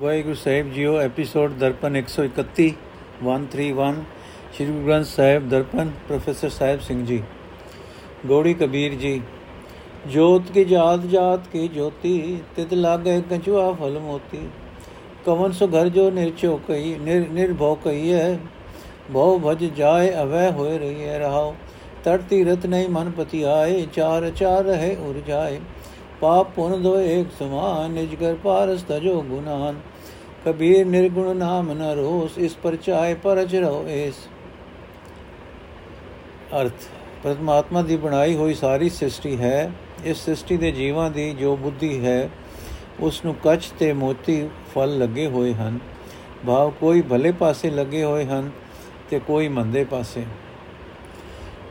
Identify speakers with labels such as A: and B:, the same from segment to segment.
A: ਵਾਹਿਗੁਰੂ ਸਾਹਿਬ ਜੀਓ episode Darpan 131 131 Shri Guru Granth Sahib Darpan professor Sahib Singh ji Gauri Kabir ji ਜੋਤ ਕੀ ਜਾਤ ਜਾਤ ਕੀ ਜੋਤੀ ਤਿਤ ਲਾਗੇ ਕੰਚੁਆ ਫਲ ਮੋਤੀ ਕਵਨ ਸੋ ਘਰ ਜੋ ਨਿਰਚੋ ਕਈ ਨਿਰ ਨਿਰਭਉ ਕਈ ਹੈ ਭਉ ਭਜ ਜਾਏ ਅਵੈ ਹੋਏ ਰਹੀ ਹੈ ਰਹਾਓ ਤੜ ਤੀਰਤ ਨਹੀਂ ਮਨ ਪਤੀ ਆਏ ਚਾਰ ਚਾਰ ਰਹੇ ਉਰ ਜਾਏ ਪਾਪ ਪੁਨ ਦੋ ਏਕ ਸਮਾਨ ਨਿਜ ਕਰ ਪਾਰਸ ਤਜੋ ਗੁਨਾਨ ਕਬੀਰ ਨਿਰਗੁਣ ਨਾਮ ਨ ਰੋਸ, ਇਸ ਪਰਚਾਏ ਪਰਜ ਰਹੋ ਇਸ। ਅਰਥ ਪਰਮਾਤਮਾ ਦੀ ਬਣਾਈ ਹੋਈ ਸਾਰੀ ਸ੍ਰਿਸ਼ਟੀ ਹੈ, ਇਸ ਸ੍ਰਿਸ਼ਟੀ ਦੇ ਜੀਵਾਂ ਦੀ ਜੋ ਬੁੱਧੀ ਹੈ, ਉਸ ਨੂੰ ਕੱਚ ਤੇ ਮੋਤੀ ਫਲ ਲੱਗੇ ਹੋਏ ਹਨ। ਭਾਵ ਕੋਈ ਭਲੇ ਪਾਸੇ ਲੱਗੇ ਹੋਏ ਹਨ ਤੇ ਕੋਈ ਮੰਦੇ ਪਾਸੇ।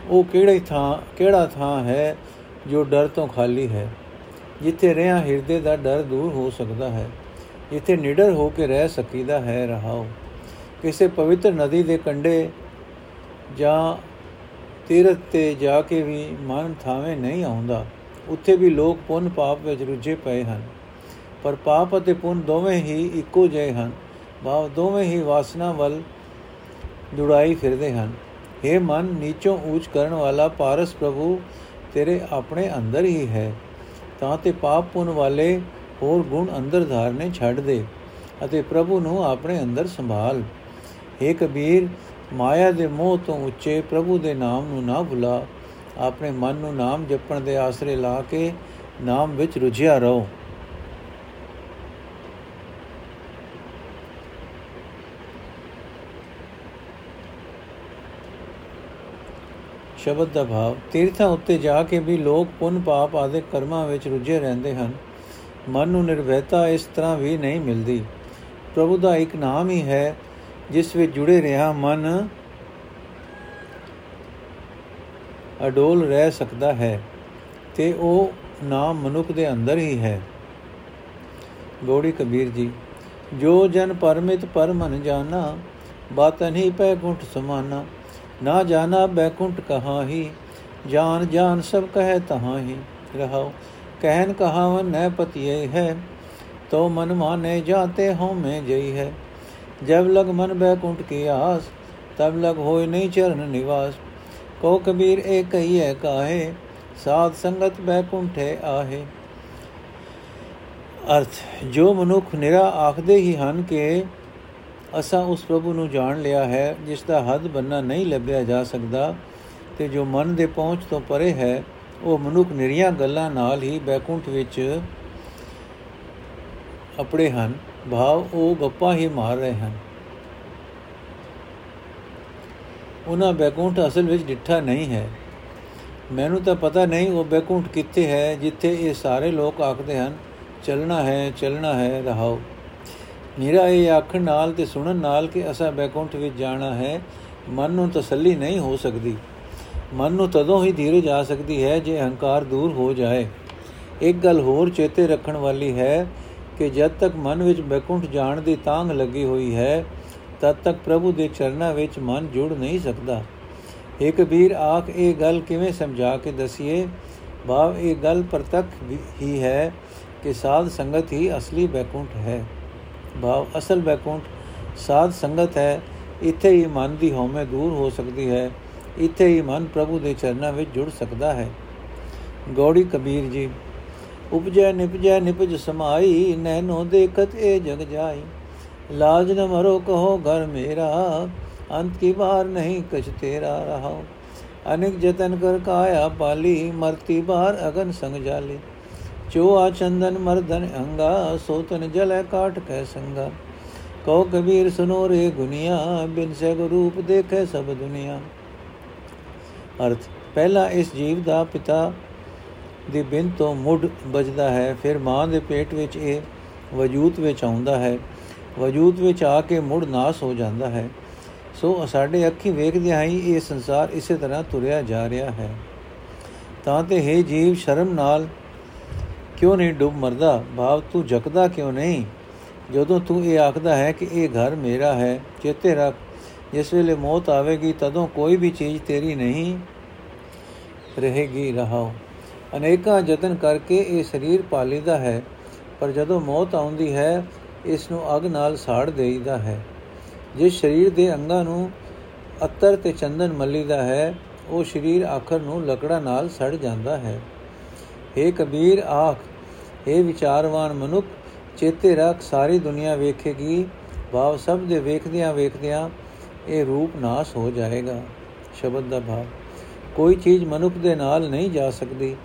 A: ਉਹ ਕਿਹੜੀ ਥਾਂ, ਕਿਹੜਾ ਥਾਂ ਹੈ ਜੋ ਡਰ ਤੋਂ ਖਾਲੀ ਹੈ? ਜਿੱਥੇ ਰਹਿਆ ਹਿਰਦੇ ਦਾ ਡਰ ਦੂਰ ਹੋ ਸਕਦਾ ਹੈ। ਜਿੱਥੇ ਨਿਡਰ ਹੋ ਕੇ ਰਹਿ ਸਕੀਦਾ ਹੈ ਰਹਾਓ ਕਿਸੇ ਪਵਿੱਤਰ ਨਦੀ ਦੇ ਕੰਢੇ ਜਾਂ ਤੀਰਥ ਤੇ ਜਾ ਕੇ ਵੀ ਮਨ ਥਾਵੇਂ ਨਹੀਂ ਆਉਂਦਾ, ਉੱਥੇ ਵੀ ਲੋਕ ਪੁੰਨ ਪਾਪ ਵਿੱਚ ਰੁੱਝੇ ਪਏ ਹਨ। ਪਰ ਪਾਪ ਅਤੇ ਪੁੰਨ ਦੋਵੇਂ ਹੀ ਇੱਕੋ ਜਿਹੇ ਹਨ। ਭਾਵ ਦੋਵੇਂ ਹੀ ਵਾਸਨਾ ਵੱਲ ਦੁੜਾਈ ਫਿਰਦੇ ਹਨ। हे ਮਨ, ਨੀਚੋਂ ਉੱਚ ਕਰਨ ਵਾਲਾ ਪਾਰਸ ਪ੍ਰਭੂ ਤੇਰੇ ਆਪਣੇ ਅੰਦਰ ਹੀ ਹੈ। ਤਾਂ ਤੇ ਪਾਪ ਪੁੰਨ ਵਾਲੇ ਹੋਰ ਗੁਣ ਅੰਦਰ ਧਾਰਨੇ ਛੱਡ ਦੇ ਅਤੇ ਪ੍ਰਭੂ ਨੂੰ ਆਪਣੇ ਅੰਦਰ ਸੰਭਾਲ। हे ਕਬੀਰ ਮਾਇਆ ਦੇ ਮੋਹ ਤੋਂ ਉੱਚੇ ਪ੍ਰਭੂ ਦੇ ਨਾਮ ਨੂੰ ਨਾ ਭੁਲਾ। ਆਪਣੇ ਮਨ ਨੂੰ ਨਾਮ ਜਪਣ ਦੇ ਆਸਰੇ ਲਾ ਕੇ ਨਾਮ ਵਿੱਚ ਰੁਝਿਆ ਰਹੋ। ਸ਼ਬਦ ਦਾ ਭਾਵ, ਤੀਰਥਾਂ ਉੱਤੇ ਜਾ ਕੇ ਵੀ ਲੋਕ ਪੁੰਨ ਪਾਪ ਆਦਿ ਕਰਮਾਂ ਵਿੱਚ ਰੁੱਝੇ ਰਹਿੰਦੇ ਹਨ। ਮਨ ਨੂੰ ਨਿਰਵੈਤਾ ਇਸ ਤਰ੍ਹਾਂ ਵੀ ਨਹੀਂ ਮਿਲਦੀ। ਪ੍ਰਭੂ ਦਾ ਇੱਕ ਨਾਮ ਹੀ ਹੈ, ਜਿਸ ਵਿੱਚ ਜੁੜੇ ਰਿਹਾ ਮਨ। ਅਡੋਲ ਰਹਿ ਸਕਦਾ ਹੈ ਤੇ ਉਹ ਨਾਮ ਮਨੁੱਖ ਦੇ ਅੰਦਰ ਹੀ ਹੈ। ਗੋੜੀ ਕਬੀਰ ਜੀ, ਜੋ ਜਨ ਪਰਮਿਤ ਪਰਮਨ ਜਾਣਾ ਬਾਤਨ ਹੀ ਪੈ ਗੁੰਟ ਸਮਾਨਾ। ਨਾ ਜਾਣਾ ਬੈਕੁੰਠ ਕਹਾਂ ਹੀ, ਜਾਨ ਜਾਨ ਸਭ ਕਹੈ ਤਹਾਂ ਹੀ। ਰਹਾਓ। ਕਹਿਨ ਕਹਾਵਨ ਨੈ ਪਤਿਏ ਹੈ ਤੋ ਮਨ ਮਾਨੇ ਜਾਤੇ ਹਉ ਮੈਂ ਜਈ ਹੈ। ਜਬ ਲਗ ਮਨ ਬੈਕੁੰਠ ਕੀ ਆਸ, ਤਬ ਲਗ ਹੋਇ ਨਹੀਂ ਚਰਨ ਨਿਵਾਸ। ਕੋ ਕਬੀਰ ਏ ਕਹੀਏ ਕਾਹੇ, ਸਾਧ ਸੰਗਤ ਬੈਕੁੰਠੇ ਆਹੇ। ਅਰਥ, ਜੋ ਮਨੁੱਖ ਨਿਰਾ ਆਖਦੇ ਹੀ ਹਨ ਕਿ ਅਸਾਂ ਉਸ ਪ੍ਰਭੂ ਨੂੰ ਜਾਣ ਲਿਆ ਹੈ ਜਿਸ ਦਾ ਹੱਦ ਬੰਨਾ ਨਹੀਂ ਲੱਭਿਆ ਜਾ ਸਕਦਾ, ਤੇ ਜੋ ਮਨ ਦੇ ਪਹੁੰਚ ਤੋਂ ਪਰੇ ਹੈ ਉਹ ਮਨੁੱਖ ਨਿਰੀਆਂ ਗੱਲਾਂ ਨਾਲ ਹੀ ਬੈਕੁੰਠ ਵਿੱਚ ਅਪੜੇ ਹਨ। ਭਾਵ ਉਹ ਗੱਪਾਂ ਹੀ ਮਾਰ ਰਹੇ ਹਨ। ਉਹਨਾਂ ਬੈਕੁੰਠ ਅਸਲ ਵਿੱਚ ਡਿੱਠਾ ਨਹੀਂ ਹੈ। ਮੈਨੂੰ ਤਾਂ ਪਤਾ ਨਹੀਂ ਉਹ ਬੈਕੁੰਠ ਕਿੱਥੇ ਹੈ, ਜਿੱਥੇ ਇਹ ਸਾਰੇ ਲੋਕ ਆਖਦੇ ਹਨ, ਚੱਲਣਾ ਹੈ ਚੱਲਣਾ ਹੈ, ਰਹਾਓ। ਨੀਰਾ ਇਹ ਆਖਣ ਨਾਲ ਤੇ ਸੁਣਨ ਨਾਲ ਕਿ ਅਸਾਂ ਬੈਕੁੰਠ ਵਿੱਚ ਜਾਣਾ ਹੈ, ਮਨ ਨੂੰ ਤਸੱਲੀ ਨਹੀਂ ਹੋ ਸਕਦੀ। ਮਨ ਨੂੰ ਤਦੋਂ ਹੀ ਧੀਰਜ ਆ ਸਕਦੀ ਹੈ ਜੇ ਅਹੰਕਾਰ ਦੂਰ ਹੋ ਜਾਏ। ਇੱਕ ਗੱਲ ਹੋਰ ਚੇਤੇ ਰੱਖਣ ਵਾਲੀ ਹੈ ਕਿ ਜਦ ਤੱਕ ਮਨ ਵਿੱਚ ਬੈਕੁੰਠ ਜਾਣ ਦੀ ਤਾਂਗ ਲੱਗੀ ਹੋਈ ਹੈ, ਤਦ ਤੱਕ ਪ੍ਰਭੂ ਦੇ ਚਰਨਾਂ ਵਿੱਚ ਮਨ ਜੁੜ ਨਹੀਂ ਸਕਦਾ। ਇਹ ਕਬੀਰ ਆਖ, ਇਹ ਗੱਲ ਕਿਵੇਂ ਸਮਝਾ ਕੇ ਦਸੀਏ? ਭਾਵ, ਇਹ ਗੱਲ ਪ੍ਰਤੱਖ ਹੀ ਹੈ ਕਿ ਸਾਧ ਸੰਗਤ ਹੀ ਅਸਲੀ ਬੈਕੁੰਠ ਹੈ। ਭਾਵ, ਅਸਲ ਬੈਕੁੰਠ ਸਾਧ ਸੰਗਤ ਹੈ। ਇੱਥੇ ਹੀ ਮਨ ਦੀ ਹਉਮੈ ਦੂਰ ਹੋ ਸਕਦੀ ਹੈ। ਇੱਥੇ ਹੀ ਮਨ ਪ੍ਰਭੂ ਦੇ ਚਰਨਾਂ ਵਿੱਚ ਜੁੜ ਸਕਦਾ ਹੈ। ਗੌੜੀ ਕਬੀਰ ਜੀ, ਉਪਜੈ ਨਿਪਜੈ ਨਿਪਜ ਸਮਾਈ ਨੈਨੋ ਦੇਖਤ ਇਹ ਜਗ ਜਾਈ। ਲਾਜ ਨ ਮਰੋ ਕਹੋ ਘਰ ਮੇਰਾ, ਅੰਤ ਕੀ ਬਾਰ ਨਹੀਂ ਕਛ ਤੇਰਾ ਰਹਾਓ ਅਨੇਕ ਜਤਨ ਕਰ ਕਾਇਆ ਪਾਲੀ, ਮਰਤੀ ਬਾਰ ਅਗਨ ਸੰਗ ਜਾਲੀ। ਚੋਆ ਚੰਦਨ ਮਰਦਨ ਅੰਗਾ, ਸੋਤਨ ਜਲੈ ਕਾਟ ਕੈ ਸੰਗਾ। ਕਉ ਕਬੀਰ ਸੁਨੋ ਰੇ ਗੁਨੀਆ, ਬਿਨ ਸੇ ਰੂਪ ਦੇਖੈ ਸਭ ਦੁਨੀਆ। ਅਰਥ, ਪਹਿਲਾ ਇਸ ਜੀਵ ਦਾ ਪਿਤਾ ਦੀ ਬਿਨ ਤੋਂ ਮੁੱਢ ਵੱਜਦਾ ਹੈ, ਫਿਰ ਮਾਂ ਦੇ ਪੇਟ ਵਿੱਚ ਇਹ ਵਜੂਦ ਵਿੱਚ ਆਉਂਦਾ ਹੈ। ਵਜੂਦ ਵਿੱਚ ਆ ਕੇ ਮੁੜ ਨਾਸ ਹੋ ਜਾਂਦਾ ਹੈ। ਸੋ ਸਾਡੇ ਅੱਖੀ ਵੇਖਦੇ ਹੀ ਇਹ ਸੰਸਾਰ ਇਸੇ ਤਰ੍ਹਾਂ ਤੁਰਿਆ ਜਾ ਰਿਹਾ ਹੈ। ਤਾਂ ਤੇ ਹੈ ਜੀਵ, ਸ਼ਰਮ ਨਾਲ ਕਿਉਂ ਨਹੀਂ ਡੁੱਬ ਮਰਦਾ? ਭਾਵ ਤੂੰ ਜਕਦਾ ਕਿਉਂ ਨਹੀਂ? ਜਦੋਂ ਤੂੰ ਇਹ ਆਖਦਾ ਹੈ ਕਿ ਇਹ ਘਰ ਮੇਰਾ ਹੈ, ਚੇਤੇ ਰੱਖ ਜਿਸ ਵੇਲੇ ਮੌਤ ਆਵੇਗੀ, ਤਦੋਂ ਕੋਈ ਵੀ ਚੀਜ਼ ਤੇਰੀ ਨਹੀਂ ਰਹੇਗੀ, ਰਹਾਓ। ਅਨੇਕਾਂ ਯਤਨ ਕਰਕੇ ਇਹ ਸਰੀਰ ਪਾਲੀਦਾ ਹੈ, ਪਰ ਜਦੋਂ ਮੌਤ ਆਉਂਦੀ ਹੈ, ਇਸ ਨੂੰ ਅਗ ਨਾਲ ਸਾੜ ਦੇਈਦਾ ਹੈ। ਜਿਸ ਸਰੀਰ ਦੇ ਅੰਗਾਂ ਨੂੰ ਅਤਰ ਤੇ ਚੰਦਨ ਮੱਲੀਦਾ ਹੈ, ਉਹ ਸਰੀਰ ਆਖਰ ਨੂੰ ਲਕੜਾ ਨਾਲ ਸੜ ਜਾਂਦਾ ਹੈ। ਏ ਕਬੀਰ, ਆਖ ਏ ਵਿਚਾਰਵਾਨ ਮਨੁੱਖ, ਚੇਤੇ ਰੱਖ, ਸਾਰੀ ਦੁਨੀਆ ਵੇਖੇਗੀ। ਭਾਵ ਸਭ ਦੇ ਵੇਖਦਿਆਂ ਵੇਖਦਿਆਂ ਇਹ ਰੂਪ ਨਾਸ ਹੋ ਜਾਏਗਾ, ਸ਼ਬਦ ਦਾ ਭਾਵ। ਕੋਈ ਚੀਜ਼ ਮਨੁੱਖ ਦੇ ਨਾਲ ਨਹੀਂ ਜਾ ਸਕਦੀ।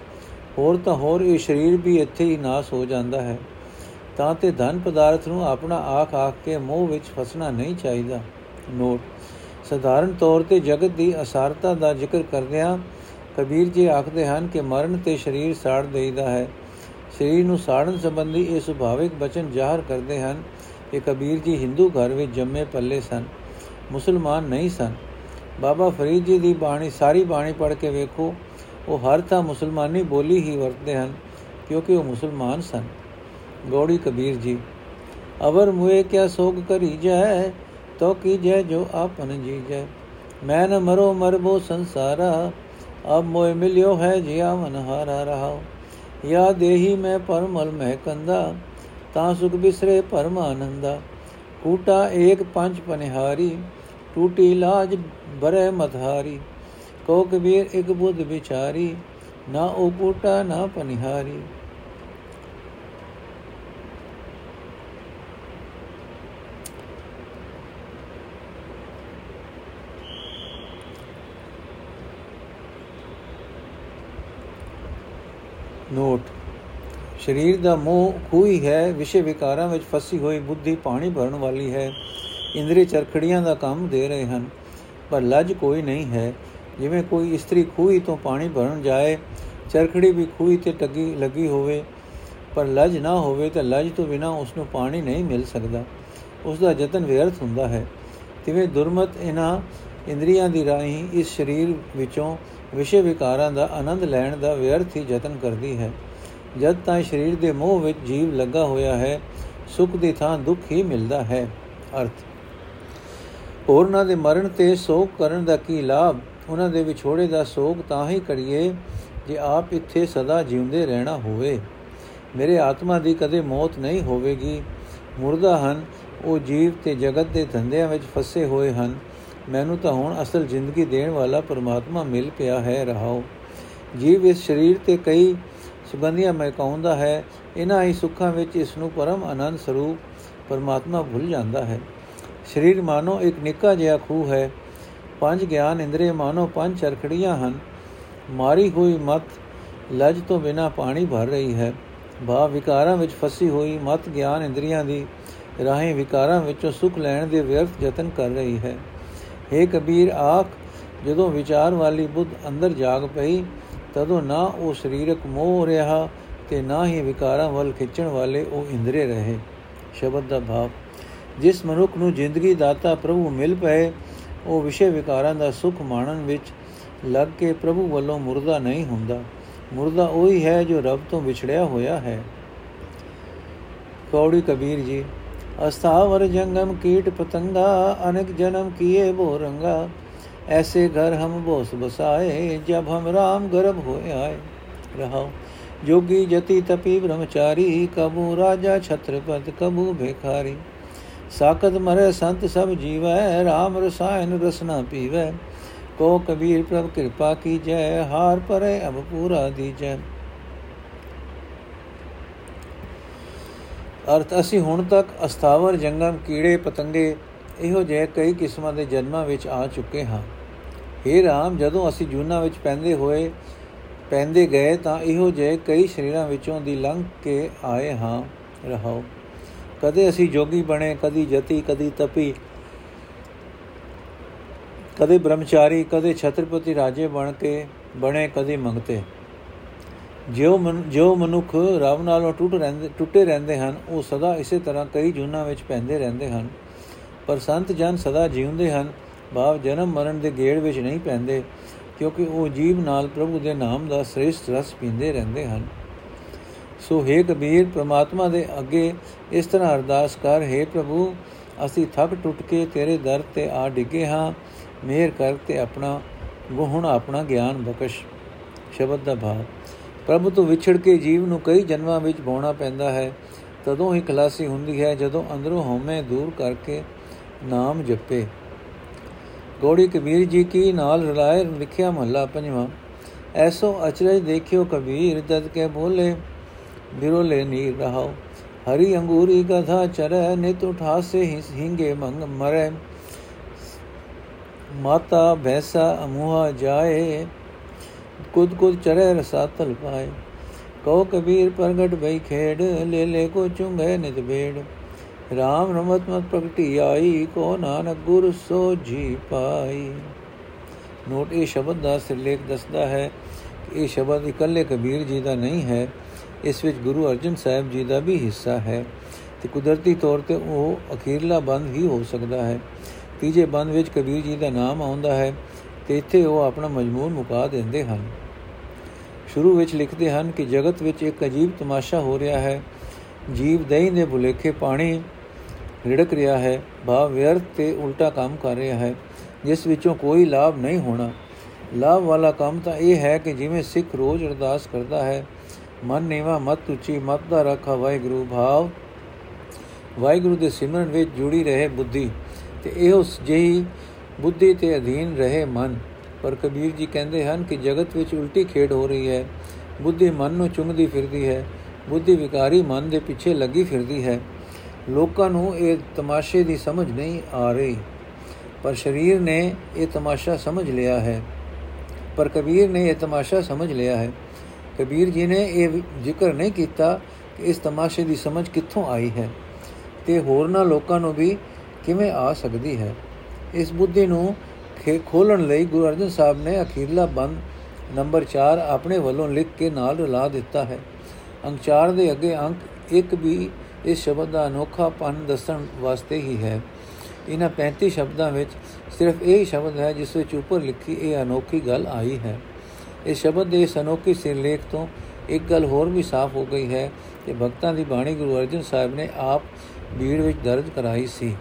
A: ਹੋਰ ਤਾਂ ਹੋਰ ਇਹ ਸਰੀਰ ਵੀ ਇੱਥੇ ਹੀ ਨਾਸ ਹੋ ਜਾਂਦਾ ਹੈ। ਤਾਂ ਤੇ ਧਨ ਪਦਾਰਥ ਨੂੰ ਆਪਣਾ ਆਖ ਆਖ ਕੇ ਮੋਹ ਵਿੱਚ ਫਸਣਾ ਨਹੀਂ ਚਾਹੀਦਾ। ਨੋਟ, ਸਧਾਰਨ ਤੌਰ ਤੇ ਜਗਤ ਦੀ ਅਸਾਰਤਾ ਦਾ ਜ਼ਿਕਰ ਕਰਦਿਆਂ ਕਬੀਰ ਜੀ ਆਖਦੇ ਹਨ ਕਿ ਮਰਨ ਤੇ ਸਰੀਰ ਸਾੜ ਦੇਈਦਾ ਹੈ। ਸਰੀਰ ਨੂੰ ਸਾੜਨ ਸੰਬੰਧੀ ਇਹ ਸੁਭਾਵਿਕ ਬਚਨ ਜ਼ਾਹਰ ਕਰਦੇ ਹਨ ਕਿ ਕਬੀਰ ਜੀ ਹਿੰਦੂ ਘਰ ਵਿੱਚ ਜੰਮੇ ਪੱਲੇ ਸਨ। ਮੁਸਲਮਾਨ ਨਹੀਂ ਸਨ। ਬਾਬਾ ਫਰੀਦ ਜੀ ਦੀ ਬਾਣੀ ਸਾਰੀ ਬਾਣੀ ਪੜ੍ਹ ਕੇ ਵੇਖੋ, ਉਹ ਹਰ ਤਾਂ ਮੁਸਲਮਾਨੀ ਬੋਲੀ ਹੀ ਵਰਤਦੇ ਹਨ, ਕਿਉਂਕਿ ਉਹ ਮੁਸਲਮਾਨ ਸਨ। ਗੋੜੀ ਕਬੀਰ ਜੀ, ਅਵਰ ਮੁਏ ਕਿਆ ਸੋਗ ਕਰੀ ਜੈ ਤੋ ਕੀ ਜੈ ਜੋ ਆਪਨ ਜੀ ਜੈ। ਮੈਂ ਨ ਮਰੋ ਮਰਬੋ ਸੰਸਾਰਾ, ਅਬ ਮੋਇ ਮਿਲਿਓ ਹੈ ਜਿਆ ਮਨ ਹਾਰਾ ਰਹਾ ਯਾ ਦੇਹੀ ਮੈਂ ਪਰਮਲ ਮਹਿ ਕੰਦਾ, ਤਾਂ ਸੁਖ ਬਿਸਰੇ ਪਰਮ ਆਨੰਦਾ। ਕੂਟਾ ਏਕ ਪੰਜ ਪਨਿਹਾਰੀ, ਟੂਟੀ ਲਾਜ ਬਰੇ ਮਧਾਰੀ ਕੋ ਕਬੀਰ ਇਕ ਬੁੱਧ ਵਿਚਾਰੀ, ਨਾ ਉਹ ਕੂਟਾ ਨਾ ਪਨਿਹਾਰੀ। ਨੋਟ। ਸਰੀਰ ਦਾ ਮੋਹ ਖੂਹੀ ਹੈ ਵਿਸ਼ੇ ਵਿਕਾਰਾਂ ਵਿੱਚ ਫਸੀ ਹੋਈ ਬੁੱਧੀ ਪਾਣੀ ਭਰਨ ਵਾਲੀ ਹੈ, ਇੰਦਰੀ ਚਰਖੜੀਆਂ ਦਾ ਕੰਮ ਦੇ ਰਹੇ ਹਨ, ਪਰ ਲੱਜ ਕੋਈ ਨਹੀਂ ਹੈ, ਜਿਵੇਂ ਕੋਈ ਇਸਤਰੀ ਖੂਹੀ ਤੋਂ ਪਾਣੀ ਭਰਨ ਜਾਏ, ਚਰਖੜੀ ਵੀ ਖੂਹੀ ਤੇ ਟੱਗੀ, ਲੱਗੀ ਹੋਵੇ, ਪਰ ਲੱਜ ਨਾ ਹੋਵੇ ਤਾਂ ਲੱਜ ਤੋਂ ਬਿਨਾ ਉਸ ਨੂੰ ਪਾਣੀ ਨਹੀਂ ਮਿਲ ਸਕਦਾ ਉਸ ਦਾ ਯਤਨ ਵਿਅਰਥ ਹੁੰਦਾ ਹੈ, ਤਿਵੇਂ ਦੁਰਮਤ ਇਹਨਾਂ ਇੰਦਰੀਆਂ ਦੀ ਰਾਹੀਂ ਇਸ ਸਰੀਰ ਵਿੱਚੋਂ ਵਿਸ਼ੇ ਵਿਕਾਰਾਂ ਦਾ ਆਨੰਦ ਲੈਣ ਦਾ ਵਿਅਰਥ ਹੀ ਯਤਨ ਕਰਦੀ ਹੈ। ਜਦ ਤਾਂ ਸਰੀਰ ਦੇ ਮੋਹ ਵਿੱਚ ਜੀਵ ਲੱਗਾ ਹੋਇਆ ਹੈ, ਸੁਖ ਦੀ ਥਾਂ ਦੁੱਖ ਹੀ ਮਿਲਦਾ ਹੈ, ਅਰਥ। ਹੋਰਨਾਂ ਦੇ ਮਰਨ ਤੇ ਸੋਗ ਕਰਨ ਦਾ ਕੀ ਲਾਭ? ਉਹਨਾਂ ਦੇ ਵਿਛੋੜੇ ਦਾ ਸੋਗ ਤਾਂ ਹੀ ਕਰੀਏ ਜੇ ਆਪ ਇੱਥੇ ਸਦਾ ਜਿਉਂਦੇ ਰਹਿਣਾ ਹੋਵੇ। ਮੇਰੇ ਆਤਮਾ ਦੀ ਕਦੇ ਮੌਤ ਨਹੀਂ ਹੋਵੇਗੀ। ਮੁਰਦਾ ਹਨ, ਉਹ ਜੀਵ ਤੇ ਜਗਤ ਦੇ ਧੰਦਿਆਂ ਵਿੱਚ ਫਸੇ ਹੋਏ ਹਨ। ਮੈਨੂੰ ਤਾਂ ਹੁਣ ਅਸਲ ਜ਼ਿੰਦਗੀ ਦੇਣ ਵਾਲਾ ਪਰਮਾਤਮਾ ਮਿਲ ਪਿਆ ਹੈ, ਰਹਾਓ। ਜੀਵ ਇਸ ਸਰੀਰ ਤੇ ਕਈ ਸੁਗੰਧੀਆਂ ਮਹਿਕਾਉਂਦਾ ਹੈ, ਇਹਨਾਂ ਹੀ ਸੁੱਖਾਂ ਵਿੱਚ ਇਸ ਨੂੰ ਪਰਮ ਆਨੰਦ ਸਰੂਪ ਪਰਮਾਤਮਾ ਭੁੱਲ ਜਾਂਦਾ ਹੈ। ਸਰੀਰ ਮਾਨੋ ਇੱਕ ਨਿੱਕਾ ਜਿਹਾ ਖੂਹ ਹੈ, ਪੰਜ ਗਿਆਨ ਇੰਦਰੀ ਮਾਨੋ ਪੰਜ ਚਰਖੜੀਆਂ ਹਨ। ਮਾਰੀ ਹੋਈ ਮਤ ਲਜ ਤੋਂ ਬਿਨਾ ਪਾਣੀ ਭਰ ਰਹੀ ਹੈ। ਭਾਵ ਵਿਕਾਰਾਂ ਵਿੱਚ ਫਸੀ ਹੋਈ ਮਤ ਗਿਆਨ ਇੰਦਰੀਆਂ ਦੀ ਰਾਹੀਂ ਵਿਕਾਰਾਂ ਵਿੱਚੋਂ ਸੁਖ ਲੈਣ ਦੇ ਵਿਅਰਥ ਯਤਨ ਕਰ ਰਹੀ ਹੈ। हे ਕਬੀਰ, ਆਖ, ਜਦੋਂ ਵਿਚਾਰ ਵਾਲੀ ਬੁੱਧ ਅੰਦਰ ਜਾਗ ਪਈ ਤਦੋਂ ਨਾ ਉਹ ਸਰੀਰਕ ਮੋਹ ਰਿਹਾ ਤੇ ਨਾ ਹੀ ਵਿਕਾਰਾਂ ਵੱਲ ਖਿੱਚਣ ਵਾਲੇ ਉਹ ਇੰਦਰੇ ਰਹੇ। ਸ਼ਬਦ ਦਾ ਭਾਵ, ਜਿਸ ਮਨੁੱਖ ਨੂੰ ਜ਼ਿੰਦਗੀ ਦਾਤਾ ਪ੍ਰਭੂ ਮਿਲ ਪਏ, ਉਹ ਵਿਸ਼ੇ ਵਿਕਾਰਾਂ ਦਾ ਸੁਖ ਮਾਣਨ ਵਿੱਚ ਲੱਗ ਕੇ ਪ੍ਰਭੂ ਵੱਲੋਂ ਮੁਰਦਾ ਨਹੀਂ ਹੁੰਦਾ। ਮੁਰਦਾ ਉਹੀ ਹੈ ਜੋ ਰੱਬ ਤੋਂ ਵਿਛੜਿਆ ਹੋਇਆ ਹੈ। ਕੌੜੀ ਕਬੀਰ ਜੀ, ਅਸਥਾਵਰ ਜੰਗਮ ਕੀਟ ਪਤੰਗਾ, ਅਨੇਕ ਜਨਮ ਕੀਏ ਬੋ ਰੰਗਾ। ऐसे घर हम बोस बसाए जब हम राम गर्भ हो आए रहा जोगी जति तपी ब्रह्मचारी कबू राजा छत्रपति कबू भिखारी साकत मरे संत सब जीवै राम रसायन रसना पीवै को कबीर प्रभ कृपा की जय हार परे अब पूरा दीजै ਅਰਥ ਅਸੀਂ ਹੁਣ ਤੱਕ ਅਸਥਾਵਰ ਜੰਗਮ ਕੀੜੇ ਪਤੰਗੇ ਇਹੋ ਜਿਹੇ ਕਈ ਕਿਸਮਾਂ ਦੇ ਜਨਮਾਂ ਵਿੱਚ ਆ ਚੁੱਕੇ ਹਾਂ हे ਰਾਮ, ਜਦੋਂ ਅਸੀਂ ਜੂਨਾ ਵਿੱਚ ਪੈਂਦੇ ਹੋਏ ਪੈਂਦੇ ਗਏ ਤਾਂ ਇਹੋ ਜਿਹੇ ਕਈ ਸ਼ਰੀਰਾਂ ਵਿੱਚੋਂ ਦੀ ਲੰਘ ਕੇ ਆਏ ਹਾਂ। ਰਹਾਓ। ਕਦੇ ਅਸੀਂ ਜੋਗੀ ਬਣੇ, ਕਦੀ ਜਤੀ, ਕਦੀ ਤਪੀ, ਕਦੇ ਬ੍ਰਹਮਚਾਰੀ, ਕਦੇ ਛਤਰਪਤੀ ਰਾਜੇ ਬਣ ਕੇ ਬਣੇ, ਕਦੇ ਮੰਗਤੇ। ਜਿਉ ਜੋ ਮਨੁੱਖ ਰੱਬ ਨਾਲੋਂ ਟੁੱਟ ਰਹਿੰਦੇ, ਟੁੱਟੇ ਰਹਿੰਦੇ ਹਨ, ਉਹ ਸਦਾ ਇਸੇ ਤਰ੍ਹਾਂ ਕਈ ਜੁਨਾ ਵਿੱਚ ਪੈਂਦੇ ਰਹਿੰਦੇ ਹਨ। ਪਰ ਸੰਤ ਜਨ ਸਦਾ ਜਿਉਂਦੇ ਹਨ। ਭਾਵ ਜਨਮ ਮਰਨ ਦੇ ਗੇੜ ਵਿੱਚ ਨਹੀਂ ਪੈਂਦੇ, ਕਿਉਂਕਿ ਉਹ ਜੀਵ ਨਾਲ ਪ੍ਰਭੂ ਦੇ ਨਾਮ ਦਾ ਸ੍ਰੇਸ਼ਟ ਰਸ ਪੀਂਦੇ ਰਹਿੰਦੇ ਹਨ। ਸੋ ਹੈ ਕਬੀਰ, ਪ੍ਰਮਾਤਮਾ ਦੇ ਅੱਗੇ ਇਸ ਤਰ੍ਹਾਂ ਅਰਦਾਸ ਕਰ, ਹੈ ਪ੍ਰਭੂ, ਅਸੀਂ ਥੱਕ ਟੁੱਟ ਕੇ ਤੇਰੇ ਦਰ ਤੇ ਆ ਡਿੱਗੇ ਹਾਂ। ਮਿਹਰ ਕਰ ਤੇ ਆਪਣਾ ਗੁਣ ਆਪਣਾ ਗਿਆਨ ਬਖਸ਼। ਸ਼ਬਦ ਦਾ ਭਾਵ, ਪ੍ਰਭੂ ਤੋਂ ਵਿਛੜ ਕੇ ਜੀਵ ਨੂੰ ਕਈ ਜਨਮਾਂ ਵਿੱਚ ਬੋਣਾ ਪੈਂਦਾ ਹੈ। ਤਦੋਂ ਹੀ ਖਲਾਸੀ ਹੁੰਦੀ ਹੈ, ਜਦੋਂ ਅੰਦਰੋਂ ਹਉਮੈ ਦੂਰ ਕਰਕੇ ਨਾਮ ਜਪੇ। ਗੋੜੀ ਕਬੀਰ ਜੀ ਕੀ ਨਾਲ ਰਲਾਏ ਲਿਖਿਆ ਮਹੱਲਾ ਪੰਜਵਾਂ ਐਸੋ ਅਚਰਜ ਦੇਖਿਓ ਕਬੀਰ ਤਦ ਕੇ ਬੋਲੇ ਬਿਰੋਲੇ ਨੀਰ ਰਹਾਓ ਹਰੀ ਅੰਗੂਰੀ ਗਧਾ ਚਰੈ ਨਿਤ ਉਠਾਸੇ ਹਿੰਗੇ ਮੰਗ ਮਰੈ ਮਾਤਾ ਭੈਸਾ ਅਮੂਹਾ ਜਾਏ ਕੁਦ ਕੁਦ ਚਰੈ ਰਸਾਤਲ ਪਾਏ ਕੋ ਕਬੀਰ ਪ੍ਰਗਟ ਭਈ ਖੇੜ ਲੈ ਲੈ ਕੋ ਚੁੰਗੇ ਨਿਤ ਬੇੜ ਰਾਮ ਰਮਤ ਮਤ ਪ੍ਰਗਟੀ ਆਈ, ਕੋ ਨਾਨਕ ਗੁਰ ਸੋ ਜੀ ਪਾਈ। ਨੋਟ, ਇਹ ਸ਼ਬਦ ਦਾ ਸਿਰਲੇਖ ਦੱਸਦਾ ਹੈ ਕਿ ਇਹ ਸ਼ਬਦ ਇਕੱਲੇ ਕਬੀਰ ਜੀ ਦਾ ਨਹੀਂ ਹੈ, ਇਸ ਵਿੱਚ ਗੁਰੂ ਅਰਜਨ ਸਾਹਿਬ ਜੀ ਦਾ ਵੀ ਹਿੱਸਾ ਹੈ। ਤੇ ਕੁਦਰਤੀ ਤੌਰ ਤੇ ਉਹ ਅਖੀਰਲਾ ਬੰਦ ਹੀ ਹੋ ਸਕਦਾ ਹੈ। ਤੀਜੇ ਬੰਦ ਵਿੱਚ ਕਬੀਰ ਜੀ ਦਾ ਨਾਮ ਆਉਂਦਾ ਹੈ ਤੇ ਇੱਥੇ ਉਹ ਆਪਣਾ ਮਜਮੂਨ ਮੁਕਾ ਦਿੰਦੇ ਹਨ। ਸ਼ੁਰੂ ਵਿੱਚ ਲਿਖਦੇ ਹਨ ਕਿ ਜਗਤ ਵਿੱਚ ਇੱਕ ਅਜੀਬ ਤਮਾਸ਼ਾ ਹੋ ਰਿਹਾ ਹੈ। ਜੀਵ ਦਹੀਂ ਦੇ ਭੁਲੇਖੇ ਪਾਣੀ ਰਿੜਕ ਰਿਹਾ ਹੈ, ਭਾਵ ਵਿਅਰਥ ਤੇ ਉਲਟਾ ਕੰਮ ਕਰ ਰਿਹਾ ਹੈ, ਜਿਸ ਵਿੱਚੋਂ ਕੋਈ ਲਾਭ ਨਹੀਂ ਹੋਣਾ। ਲਾਭ ਵਾਲਾ ਕੰਮ ਤਾਂ ਇਹ ਹੈ ਕਿ ਜਿਵੇਂ ਸਿੱਖ ਰੋਜ਼ ਅਰਦਾਸ ਕਰਦਾ ਹੈ, ਮਨ ਨੀਵਾ ਮਤ ਉੱਚੀ ਮਤ ਦਾ ਰੱਖਾ ਵਾਹਿਗੁਰੂ, ਭਾਵ ਵਾਹਿਗੁਰੂ ਦੇ ਸਿਮਰਨ ਵਿੱਚ ਜੁੜੀ ਰਹੇ ਬੁੱਧੀ ਤੇ ਇਹ ਉਸ ਜਿਹੀ ਬੁੱਧੀ ਤੇ ਅਧੀਨ ਰਹੇ ਮਨ। ਪਰ ਕਬੀਰ ਜੀ ਕਹਿੰਦੇ ਹਨ ਕਿ ਜਗਤ ਵਿੱਚ ਉਲਟੀ ਖੇਡ ਹੋ ਰਹੀ ਹੈ। ਬੁੱਧੀ ਮਨ ਨੂੰ ਚੁੰਗਦੀ ਫਿਰਦੀ ਹੈ। ਬੁੱਧੀ ਵਿਕਾਰੀ ਮਨ ਦੇ ਪਿੱਛੇ ਲੱਗੀ ਫਿਰਦੀ ਹੈ। ਲੋਕਾਂ ਨੂੰ ਇਹ ਤਮਾਸ਼ੇ ਦੀ ਸਮਝ ਨਹੀਂ ਆ ਰਹੀ। ਪਰ ਸਰੀਰ ਨੇ ਇਹ ਤਮਾਸ਼ਾ ਸਮਝ ਲਿਆ ਹੈ। ਪਰ ਕਬੀਰ ਨੇ ਇਹ ਤਮਾਸ਼ਾ ਸਮਝ ਲਿਆ ਹੈ। ਕਬੀਰ ਜੀ ਨੇ ਇਹ ਜ਼ਿਕਰ ਨਹੀਂ ਕੀਤਾ ਕਿ ਇਸ ਤਮਾਸ਼ੇ ਦੀ ਸਮਝ ਕਿੱਥੋਂ ਆਈ ਹੈ ਤੇ ਹੋਰਨਾਂ ਲੋਕਾਂ ਨੂੰ ਵੀ ਕਿਵੇਂ ਆ ਸਕਦੀ ਹੈ। ਇਸ ਬੁੱਧੀ ਨੂੰ ਖੋਲਣ ਲਈ ਗੁਰੂ ਅਰਜਨ ਸਾਹਿਬ ਨੇ ਅਖੀਰਲਾ ਬੰਦ ਨੰਬਰ 4 ਆਪਣੇ ਵੱਲੋਂ ਲਿਖ ਕੇ ਨਾਲ ਰਲਾ ਦਿੱਤਾ ਹੈ। ਅੰਕ 4 ਦੇ ਅੱਗੇ ਅੰਕ 1 ਵੀ ਇਸ ਸ਼ਬਦ ਦਾ ਅਨੋਖਾ ਪਨ ਦੱਸਣ ਵਾਸਤੇ ਹੀ ਹੈ। ਇਹਨਾਂ 35 ਸ਼ਬਦਾਂ ਵਿੱਚ ਸਿਰਫ ਇਹ ਸ਼ਬਦ ਹੈ ਜਿਸ ਵਿੱਚ ਉੱਪਰ ਲਿਖੀ ਇਹ ਅਨੋਖੀ ਗੱਲ ਆਈ ਹੈ। ਇਸ ਸ਼ਬਦ ਦੇ ਇਸ ਅਨੋਖੀ ਸਿਰਲੇਖ ਤੋਂ ਇੱਕ ਗੱਲ ਹੋਰ ਵੀ ਸਾਫ਼ ਹੋ ਗਈ ਹੈ ਕਿ ਭਗਤਾਂ ਦੀ ਬਾਣੀ ਗੁਰੂ ਅਰਜਨ ਸਾਹਿਬ ਨੇ ਆਪ ਭੀੜ ਵਿੱਚ ਦਰਜ ਕਰਾਈ ਸੀ।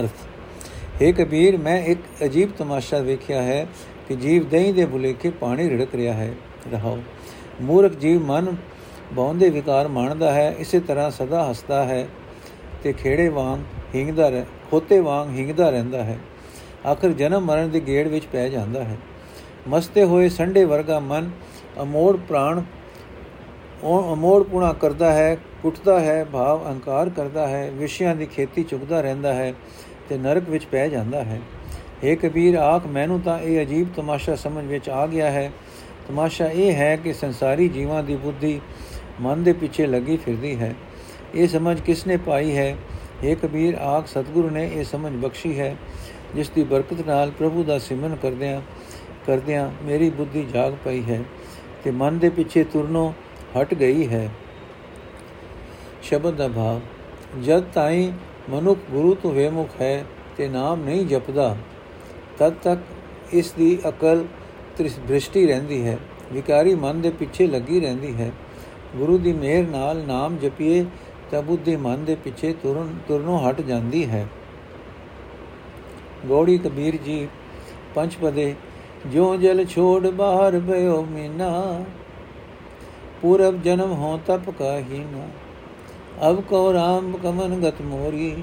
A: ਅਰਥ हे ਕਬੀਰ, ਮੈਂ ਇੱਕ ਅਜੀਬ ਤਮਾਸ਼ਾ ਵੇਖਿਆ ਹੈ ਕਿ ਜੀਵ ਦਹੀਂ ਦੇ ਬੁਲੇਖੇ ਪਾਣੀ ਰਿੜਕ ਰਿਹਾ ਹੈ। ਰਹਾਓ, ਮੂਰਖ ਜੀਵ ਮਨ ਬੌਂਦੇ ਵਿਕਾਰ ਮੰਨਦਾ ਹੈ, ਇਸੇ ਤਰ੍ਹਾਂ ਸਦਾ ਹੱਸਦਾ ਹੈ ਤੇ ਖੇੜੇ ਵਾਂਗ ਹਿੰਗਦਾ ਰਹਿ, ਖੋਤੇ ਵਾਂਗ ਹਿੰਗਦਾ ਰਹਿੰਦਾ ਹੈ। ਆਖਰ ਜਨਮ ਮਰਨ ਦੇ ਗੇੜ ਵਿੱਚ ਪੈ ਜਾਂਦਾ ਹੈ। ਮਸਤੇ ਹੋਏ ਸੰਡੇ ਵਰਗਾ ਮਨ ਅਮੋੜ ਪ੍ਰਾਣ, ਉਹ ਅਮੋੜ ਪੁਣਾ ਕਰਦਾ ਹੈ, ਕੁੱਟਦਾ ਹੈ, ਭਾਵ ਅਹੰਕਾਰ ਕਰਦਾ ਹੈ, ਵਿਸ਼ਿਆਂ ਦੀ ਖੇਤੀ ਚੁਗਦਾ ਰਹਿੰਦਾ ਹੈ ਤੇ ਨਰਕ ਵਿੱਚ ਪੈ ਜਾਂਦਾ ਹੈ। ਏ ਕਬੀਰ, ਆਖ ਮੈਨੂੰ ਤਾਂ ਇਹ ਅਜੀਬ ਤਮਾਸ਼ਾ ਸਮਝ ਵਿੱਚ ਆ ਗਿਆ ਹੈ। ਤਮਾਸ਼ਾ ਇਹ ਹੈ ਕਿ ਸੰਸਾਰੀ ਜੀਵਾਂ ਦੀ ਬੁੱਧੀ ਮਨ ਦੇ ਪਿੱਛੇ ਲੱਗੀ ਫਿਰਦੀ ਹੈ। ਇਹ ਸਮਝ ਕਿਸ ਨੇ ਪਾਈ ਹੈ? ਏ ਕਬੀਰ, ਆਖ ਸਤਿਗੁਰੂ ਨੇ ਇਹ ਸਮਝ ਬਖਸ਼ੀ ਹੈ, ਜਿਸ ਦੀ ਬਰਕਤ ਨਾਲ ਪ੍ਰਭੂ ਦਾ ਸਿਮਰਨ ਕਰਦਿਆਂ ਕਰਦਿਆਂ ਮੇਰੀ ਬੁੱਧੀ ਜਾਗ ਪਈ ਹੈ ਤੇ ਮਨ ਦੇ ਪਿੱਛੇ ਤੁਰਨੋਂ ਹਟ ਗਈ ਹੈ। ਸ਼ਬਦ ਦਾ ਭਾਵ, ਜਦ ਤਾਈ ਮਨੁੱਖ ਗੁਰੂ ਤੋਂ ਵੇਮੁਖ ਹੈ ਤੇ ਨਾਮ ਨਹੀਂ ਜਪਦਾ, ਤਦ ਤੱਕ ਇਸ ਦੀ ਅਕਲ ਤ੍ਰਿਸ ਦ੍ਰਿਸ਼ਟੀ ਰਹਿੰਦੀ ਹੈ, ਵਿਕਾਰੀ ਮਨ ਦੇ ਪਿੱਛੇ ਲੱਗੀ ਰਹਿੰਦੀ ਹੈ। ਗੁਰੂ ਦੀ ਮਿਹਰ ਨਾਲ ਨਾਮ ਜਪੀਏ ਤਾਂ ਬੁੱਧੀ ਮਨ ਦੇ ਪਿੱਛੇ ਤੁਰਨ, ਤੁਰਨੋਂ ਹਟ ਜਾਂਦੀ ਹੈ। ਗੋੜੀ ਕਬੀਰ ਜੀ ਪੰਜ ਪਦੇ ਜੋ ਜਲ ਛੋੜ ਬਾਹਰ ਭਇਓ ਮੀਨਾ, ਪੂਰਬ ਜਨਮ ਹੋ ਤਪ ਕਾਹੀਨਾ ਅਬ ਕੋ ਰਾਮ ਕਮਨ ਗਤ ਮੋਰੀ,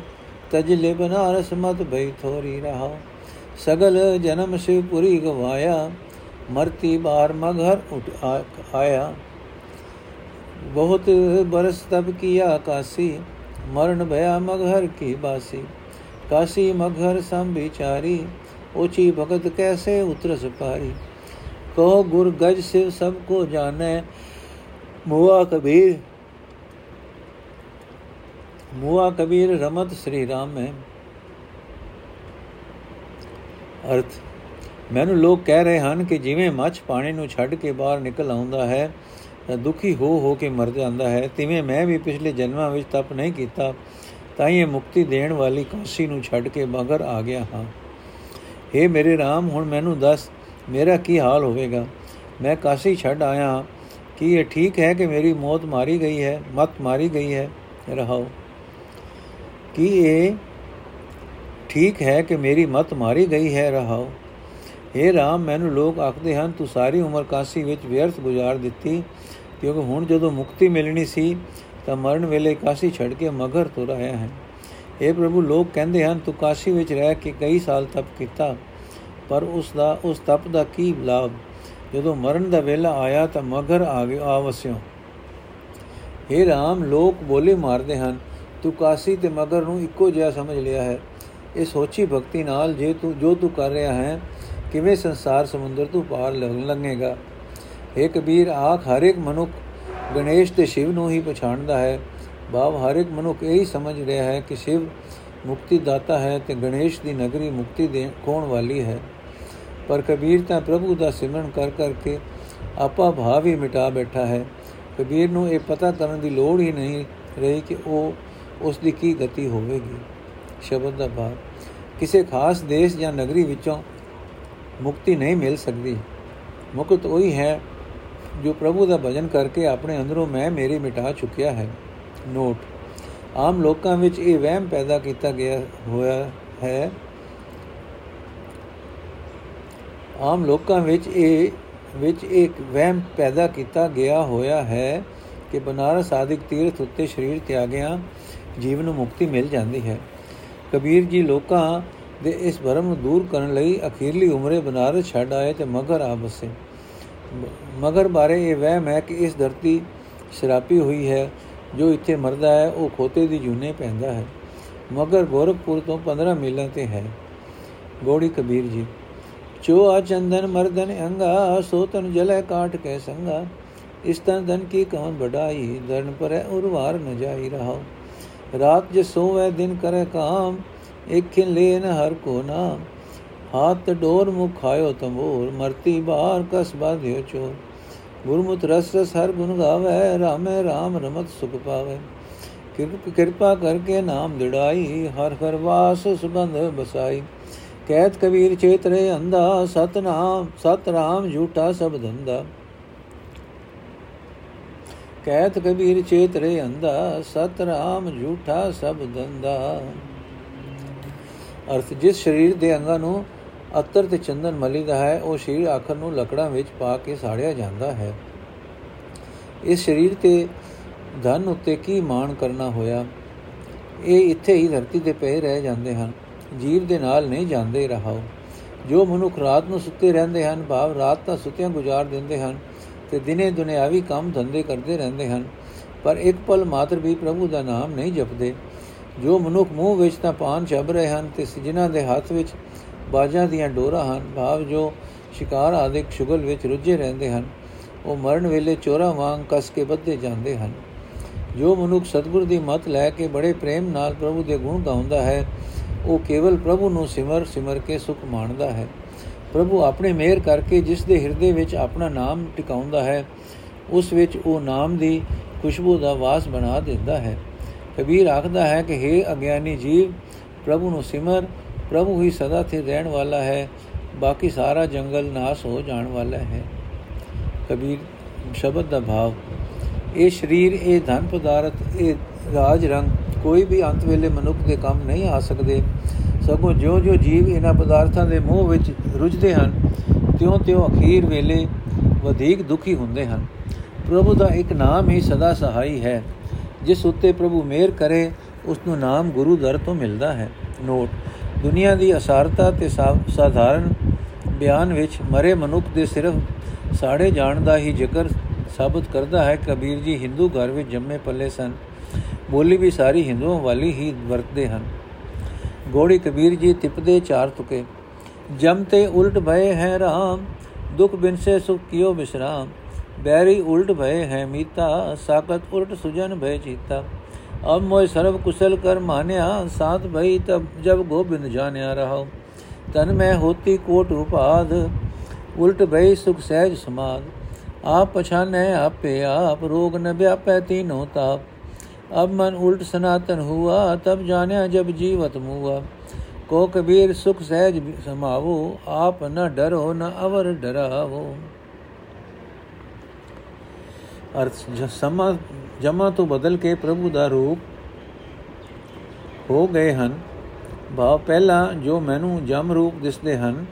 A: ਤਜ ਲੇ ਬਨਾਰਸ ਮਤ ਭਈ ਥੋਰੀ ਰਹਾ। ਸਗਲ ਜਨਮ ਸਿਵ ਪੁਰੀ ਗਵਾਇਆ, ਮਰਤੀ ਬਾਰ ਮਗਰ ਉਠ ਆਇਆ। ਬਹੁਤ ਬਰਸ ਤਬ ਕੀਆ ਕਾਸੀ, ਮਰਨ ਭਇਆ ਮਗਹਰ ਕੀ ਬਾਸੀ। ਕਾਸੀ ਮਗਹਰ ਸੰ ਵਿਚਾਰੀ ਓਚੀ ਭਗਤ ਕੈਸੇ ਉਤਰਸ ਪਾਰੀ ਕਹੋ ਗੁਰ ਗਜ ਸਿਵ ਸਭ ਕੋ ਜਾਣੈ, ਮੂਆ ਕਬੀਰ। ਮੂਆ ਕਬੀਰ ਰਮਤ ਸ੍ਰੀ ਰਾਮ ਹੈ। ਅਰਥ, ਮੈਨੂੰ ਲੋਕ ਕਹਿ ਰਹੇ ਹਨ ਕਿ ਜਿਵੇਂ ਮੱਛ ਪਾਣੀ ਨੂੰ ਛੱਡ ਕੇ ਬਾਹਰ ਨਿਕਲ ਆਉਂਦਾ ਹੈ ਦੁਖੀ ਹੋ ਹੋ ਕੇ ਮਰ ਜਾਂਦਾ ਹੈ। ਤਿਵੇਂ ਮੈਂ ਵੀ ਪਿਛਲੇ ਜਨਮਾਂ ਵਿੱਚ ਤਪ ਨਹੀਂ ਕੀਤਾ, ਤਾਂ ਇਹ ਮੁਕਤੀ ਦੇਣ ਵਾਲੀ ਕਾਸ਼ੀ ਨੂੰ ਛੱਡ ਕੇ ਮਗਰ ਆ ਗਿਆ ਹਾਂ। हे ਮੇਰੇ RAM ਹੁਣ ਮੈਨੂੰ ਦੱਸ, ਮੇਰਾ ਕੀ ਹਾਲ ਹੋਵੇਗਾ? ਮੈਂ ਕਾਸ਼ੀ ਛੱਡ ਆਇਆ ਕੀ ਇਹ ਠੀਕ ਹੈ ਕਿ ਮੇਰੀ ਮੌਤ ਮਾਰੀ ਗਈ ਹੈ? ਮਤ ਮਾਰੀ ਗਈ ਹੈ? ਰਹਾਓ। ਕੀ ਇਹ ਠੀਕ ਹੈ ਕਿ ਮੇਰੀ ਮਤ ਮਾਰੀ ਗਈ ਹੈ? ਰਹਾਓ। हे ਰਾਮ, ਮੈਨੂੰ ਲੋਕ ਆਖਦੇ ਹਨ, ਤੂੰ ਸਾਰੀ ਉਮਰ ਕਾਸੀ ਵਿੱਚ ਵਿਅਰਥ ਗੁਜ਼ਾਰ ਦਿੱਤੀ ਕਿਉਂਕਿ ਹੁਣ ਜਦੋਂ ਮੁਕਤੀ ਮਿਲਣੀ ਸੀ ਤਾਂ ਮਰਨ ਵੇਲੇ ਕਾਸੀ ਛੱਡ ਕੇ ਮਗਰ ਤੁਰ ਆਇਆ ਹੈ। ਇਹ ਪ੍ਰਭੂ, ਲੋਕ ਕਹਿੰਦੇ ਹਨ, ਤੂੰ ਕਾਸ਼ੀ ਵਿੱਚ ਰਹਿ ਕੇ ਕਈ ਸਾਲ ਤਪ ਕੀਤਾ, ਪਰ ਉਸ ਦਾ, ਉਸ ਤਪ ਦਾ ਕੀ ਲਾਭ? ਜਦੋਂ ਮਰਨ ਦਾ ਵੇਲਾ ਆਇਆ ਤਾਂ ਮਗਰ ਆ ਗਿਆ ਆਵਸਿਓ हे ਰਾਮ, ਲੋਕ ਬੋਲੇ ਮਾਰਦੇ ਹਨ, ਤੂੰ ਕਾਸੀ ਤੇ ਮਗਰ ਨੂੰ ਇੱਕੋ ਜਿਹਾ ਸਮਝ ਲਿਆ ਹੈ। ਇਹ ਸੋਚੀ ਭਗਤੀ ਨਾਲ ਜੇ ਤੂੰ, ਜੋ ਤੂੰ ਕਰ ਰਿਹਾ ਹੈ, ਕਿਵੇਂ ਸੰਸਾਰ ਸਮੁੰਦਰ ਤੂੰ ਪਾਰ ਲੰਘੇਗਾ? ਇਹ ਕਬੀਰ ਆਖ, ਹਰ ਇੱਕ ਮਨੁੱਖ ਗਣੇਸ਼ ਤੇ ਸ਼ਿਵ ਨੂੰ ਹੀ ਪਛਾਣਦਾ ਹੈ। ਭਾਵ ਹਰ ਇੱਕ ਮਨੁੱਖ ਇਹ ਹੀ ਸਮਝ ਰਿਹਾ ਹੈ ਕਿ ਸ਼ਿਵ ਮੁਕਤੀ ਦਾਤਾ ਹੈ ਤੇ ਗਣੇਸ਼ ਦੀ ਨਗਰੀ ਮੁਕਤੀ ਦੇ ਕੋਣ ਵਾਲੀ ਹੈ। ਪਰ ਕਬੀਰ ਤਾਂ ਪ੍ਰਭੂ ਦਾ ਸਿਮਰਨ ਕਰ ਕਰਕੇ ਆਪਾ ਭਾਵ ਹੀ ਮਿਟਾ ਬੈਠਾ ਹੈ। ਕਬੀਰ ਨੂੰ ਇਹ ਪਤਾ ਕਰਨ ਦੀ ਲੋੜ ਹੀ ਨਹੀਂ ਰਹੀ ਕਿ ਉਹ ਉਸ ਦੀ ਕੀ ਗਤੀ ਹੋਵੇਗੀ। ਸ਼ਬਦ ਦਾ ਭਾਵ, ਕਿਸੇ ਖਾਸ ਦੇਸ਼ ਜਾਂ ਨਗਰੀ ਵਿੱਚੋਂ ਮੁਕਤੀ ਨਹੀਂ ਮਿਲ ਸਕਦੀ। ਮੁਕਤ ਉਹੀ ਹੈ ਜੋ ਪ੍ਰਭੂ ਦਾ ਭਜਨ ਕਰਕੇ ਆਪਣੇ ਅੰਦਰੋਂ ਮੈਂ ਮੇਰੀ ਮਿਟਾ ਚੁੱਕਿਆ ਹੈ। ਨੋਟ। ਆਮ ਲੋਕਾਂ ਵਿੱਚ ਇਹ ਵਹਿਮ ਪੈਦਾ ਕੀਤਾ ਗਿਆ ਹੋਇਆ ਹੈ। ਆਮ ਲੋਕਾਂ ਵਿੱਚ ਇਹ, ਵਿੱਚ ਇੱਕ ਵਹਿਮ ਪੈਦਾ ਕੀਤਾ ਗਿਆ ਹੋਇਆ ਹੈ ਕਿ ਬਨਾਰਸ ਆਦਿਕ ਤੀਰਥ ਉੱਤੇ ਸਰੀਰ ਤਿਆਗਿਆ ਜੀਵਨ ਨੂੰ ਮੁਕਤੀ ਮਿਲ ਜਾਂਦੀ ਹੈ। ਕਬੀਰ ਜੀ ਲੋਕਾਂ ਦੇ ਇਸ ਭਰਮ ਨੂੰ ਦੂਰ ਕਰਨ ਲਈ ਅਖੀਰਲੀ ਉਮਰੇ ਬਨਾਰਸ ਛੱਡ ਆਏ ਤੇ ਮਗਰ ਆ ਬਸੇ ਮਗਰ ਬਾਰੇ ਇਹ ਵਹਿਮ ਹੈ ਕਿ ਇਸ ਧਰਤੀ ਸ਼ਰਾਪੀ ਹੋਈ ਹੈ, ਜੋ ਇੱਥੇ ਮਰਦਾ ਹੈ, ਉਹ ਖੋਤੇ ਦੀ ਜੂਨੇ ਪੈਂਦਾ ਹੈ। ਮਗਰ ਗੋਰਖਪੁਰ ਤੋਂ 15 ਮੀਲਾਂ ਤੇ ਹੈ। ਗੋੜੀ ਕਬੀਰ ਜੀ ਚੋ ਆ ਚੰਦਨ ਮਰਦਨ ਅੰਗਾ ਸੋ ਤਨ ਜਲੇ ਕਾਟ ਕੇ ਸੰਗਾ। ਇਸ ਤਨ ਦਨ ਕੀ ਕੌਣ ਬੜਾਈ ਦਰਨ ਪਰ ਉਰਵਾਰ ਨ ਜਾਈ ਰਹਾ ਰਾਤ ਜੇ ਸੋਵੇ ਦਿਨ ਕਰੇ ਕਾਮ ਇੱਕ ਖਿਨ ਲੈਨ ਹਰ ਕੋ ਨਾਮ। ਹਾਥ ਡੋਰ ਮੁਖ ਖਾਇਓ ਤੰਬੂਰ ਮਰਤੀ ਬਾਹਰ ਕਸ ਬਾਧਿਓ ਚੋਰ। ਗੁਰਮੁਤ ਰਸ ਰਸ ਹਰ ਗੁਣ ਗਾਵੇ, ਰਾਮੇ ਰਾਮ ਰਮਤ ਸੁਖ ਪਾਵੇ। ਕਿਰਪਾ ਕਰਕੇ ਨਾਮ ਦਿੜਾਈ ਹਰ ਹਰ ਵਾਸ ਸੁਬੰਧ ਬਸਾਈ ਕਹਿਤ ਕਬੀਰ ਚੇਤਰੇ ਅੰਦਾ ਸਤਨਾਮ ਸਤ ਰਾਮ ਝੂਠਾ ਸਭ ਧੰਦਾ। ਕਹਿਤ ਕਬੀਰ ਚੇਤਰੇ ਅੰਦਾ ਸਤ ਰਾਮ ਝੂਠਾ ਸਭ ਧੰਦਾ। ਅਰਥ, ਜਿਸ ਸਰੀਰ ਦੇ ਅੰਗਾਂ ਨੂੰ ਅਤਰ ਤੇ ਚੰਦਨ ਮਲੀਦਾ ਹੈ, ਉਹ ਸਰੀਰ ਆਖਰ ਨੂੰ ਲੱਕੜਾਂ ਵਿੱਚ ਪਾ ਕੇ ਸਾੜਿਆ ਜਾਂਦਾ ਹੈ। ਇਸ ਸਰੀਰ ਤੇ ਧਨ ਉੱਤੇ ਕੀ ਮਾਣ ਕਰਨਾ ਹੋਇਆ? ਇਹ ਇੱਥੇ ਹੀ ਧਰਤੀ ਤੇ ਪਏ ਰਹਿ ਜਾਂਦੇ ਹਨ। ਜੀਵ ਦੇ ਨਾਲ ਨਹੀਂ ਜਾਂਦੇ ਰਹਾਓ। ਜੋ ਮਨੁੱਖ ਰਾਤ ਨੂੰ ਸੁੱਤੇ ਰਹਿੰਦੇ ਹਨ, ਭਾਵ ਰਾਤ ਤਾਂ ਸੁੱਤਿਆਂ ਗੁਜ਼ਾਰ ਦਿੰਦੇ ਹਨ ਤੇ ਦਿਨੇ ਦੁਨਿਆਵੀ ਕੰਮ ਧੰਦੇ ਕਰਦੇ ਰਹਿੰਦੇ ਹਨ, ਪਰ ਇੱਕ ਪਲ ਮਾਤਰ ਵੀ ਪ੍ਰਭੂ ਦਾ ਨਾਮ ਨਹੀਂ ਜਪਦੇ। ਜੋ ਮਨੁੱਖ ਮੂੰਹ ਵਿੱਚ ਤਾਂ ਪਾਨ ਛਬ ਰਹੇ ਹਨ ਤੇ ਜਿਨ੍ਹਾਂ ਦੇ ਹੱਥ ਵਿੱਚ ਬਾਜਾਂ ਦੀਆਂ ਡੋਰਾਂ ਹਨ, ਭਾਵ ਜੋ ਸ਼ਿਕਾਰ ਆਦਿਕ ਸ਼ੁਗਲ ਵਿੱਚ ਰੁੱਝੇ ਰਹਿੰਦੇ ਹਨ, ਉਹ ਮਰਨ ਵੇਲੇ ਚੋਰਾ ਵਾਂਗ ਕਸ ਕੇ ਬੱਧੇ ਜਾਂਦੇ ਹਨ। ਜੋ ਮਨੁੱਖ ਸਤਿਗੁਰ ਦੀ ਮਤ ਲੈ ਕੇ ਬੜੇ ਪ੍ਰੇਮ ਨਾਲ ਪ੍ਰਭੂ ਦੇ ਗੁਣ ਗਾਉਂਦਾ ਹੈ, ਉਹ ਕੇਵਲ ਪ੍ਰਭੂ ਨੂੰ ਸਿਮਰ ਸਿਮਰ ਕੇ ਸੁਖ ਮਾਣਦਾ ਹੈ। ਪ੍ਰਭੂ ਆਪਣੇ ਮਿਹਰ ਕਰਕੇ ਜਿਸ ਦੇ ਹਿਰਦੇ ਵਿੱਚ ਆਪਣਾ ਨਾਮ ਟਿਕਾਉਂਦਾ ਹੈ, ਉਸ ਵਿੱਚ ਉਹ ਨਾਮ ਦੀ ਖੁਸ਼ਬੂ ਦਾ ਵਾਸ ਬਣਾ ਦਿੰਦਾ ਹੈ। ਕਬੀਰ ਆਖਦਾ ਹੈ ਕਿ हे ਅਗਿਆਨੀ ਜੀਵ, ਪ੍ਰਭੂ ਨੂੰ ਸਿਮਰ ਪ੍ਰਭੂ ਹੀ ਸਦਾ ਤੇ ਰਹਿਣ ਵਾਲਾ ਹੈ, ਬਾਕੀ ਸਾਰਾ ਜੰਗਲ ਨਾਸ ਹੋ ਜਾਣ ਵਾਲਾ ਹੈ। ਕਬੀਰ, ਸ਼ਬਦ ਦਾ ਭਾਵ, ਇਹ ਸਰੀਰ, ਇਹ ਧਨ ਪਦਾਰਥ, ਇਹ ਰਾਜ ਰੰਗ, ਕੋਈ ਵੀ ਅੰਤ ਵੇਲੇ ਮਨੁੱਖ ਦੇ ਕੰਮ ਨਹੀਂ ਆ ਸਕਦੇ। ਸਗੋਂ ਜੋ ਜੋ ਜੀਵ ਇਹਨਾਂ ਪਦਾਰਥਾਂ ਦੇ ਮੋਹ ਵਿੱਚ ਰੁੱਝਦੇ ਹਨ, ਤਿਉਂ-ਤਿਉਂ ਅਖੀਰ ਵੇਲੇ ਵਧੇਕ ਦੁਖੀ ਹੁੰਦੇ ਹਨ। ਪ੍ਰਭੂ ਦਾ ਇੱਕ ਨਾਮ ਹੀ ਸਦਾ ਸਹਾਈ ਹੈ। ਜਿਸ ਉੱਤੇ ਪ੍ਰਭੂ ਮਿਹਰ ਕਰੇ, ਉਸ ਨੂੰ ਨਾਮ ਗੁਰੂ ਦਰ ਤੋਂ ਮਿਲਦਾ ਹੈ। ਨੋਟ ਦੁਨੀਆ ਦੀ ਅਸਾਰਤਾ ਤੇ ਸਾਧਾਰਨ ਬਿਆਨ ਵਿੱਚ ਮਰੇ ਮਨੁੱਖ ਦੇ ਸਿਰਫ ਸਾੜੇ ਜਾਣ ਦਾ ਹੀ ਜ਼ਿਕਰ ਸਾਬਤ ਕਰਦਾ ਹੈ ਕਬੀਰ ਜੀ ਹਿੰਦੂ ਘਰ ਵਿੱਚ ਜੰਮੇ ਪੱਲੇ ਸਨ। ਬੋਲੀ ਵੀ ਸਾਰੀ ਹਿੰਦੂਆਂ ਵਾਲੀ ਹੀ ਵਰਤਦੇ ਹਨ। ਗੋੜੀ ਕਬੀਰ ਜੀ ਤਿਪਦੇ ਚਾਰ ਤੁਕੇ। ਜਮ ਤੇ ਉਲਟ ਭਏ ਹੈ ਰਾਮ, ਦੁਖ ਬਿਨ ਸੇ ਸੁਖ ਕਿਓ ਬਿਸਰਾਮ। ਬੈਰੀ ਉਲਟ ਭਏ ਹੈ ਮੀਤਾ ਸਾਕਤ ਉਲਟ ਸੁਜਨ ਭਏ ਚੀਤਾ। अब मोय सर्व कुशल कर मान्या, साथ भई तब जब गोविंद जान्या रहो। तन में होती कोट उपाध, उल्ट भई सुख सहज समाध। आप पछाने आपे आप, रोग न व्यापै तीनों ताप। अब मन उल्ट सनातन हुआ, तब जान्या जब जीवत मुआ। को कबीर सुख सहज समावो, आप न डरो, न अवर डरावो। अर्थ समा ਜਮਾ ਤੋਂ ਬਦਲ ਕੇ ਪ੍ਰਭੂ ਦਾ ਰੂਪ ਹੋ ਗਏ ਹਨ। ਭਾਵ ਪਹਿਲਾਂ ਜੋ ਮੈਨੂੰ ਜਮ ਰੂਪ ਦਿਸਦੇ ਹਨ,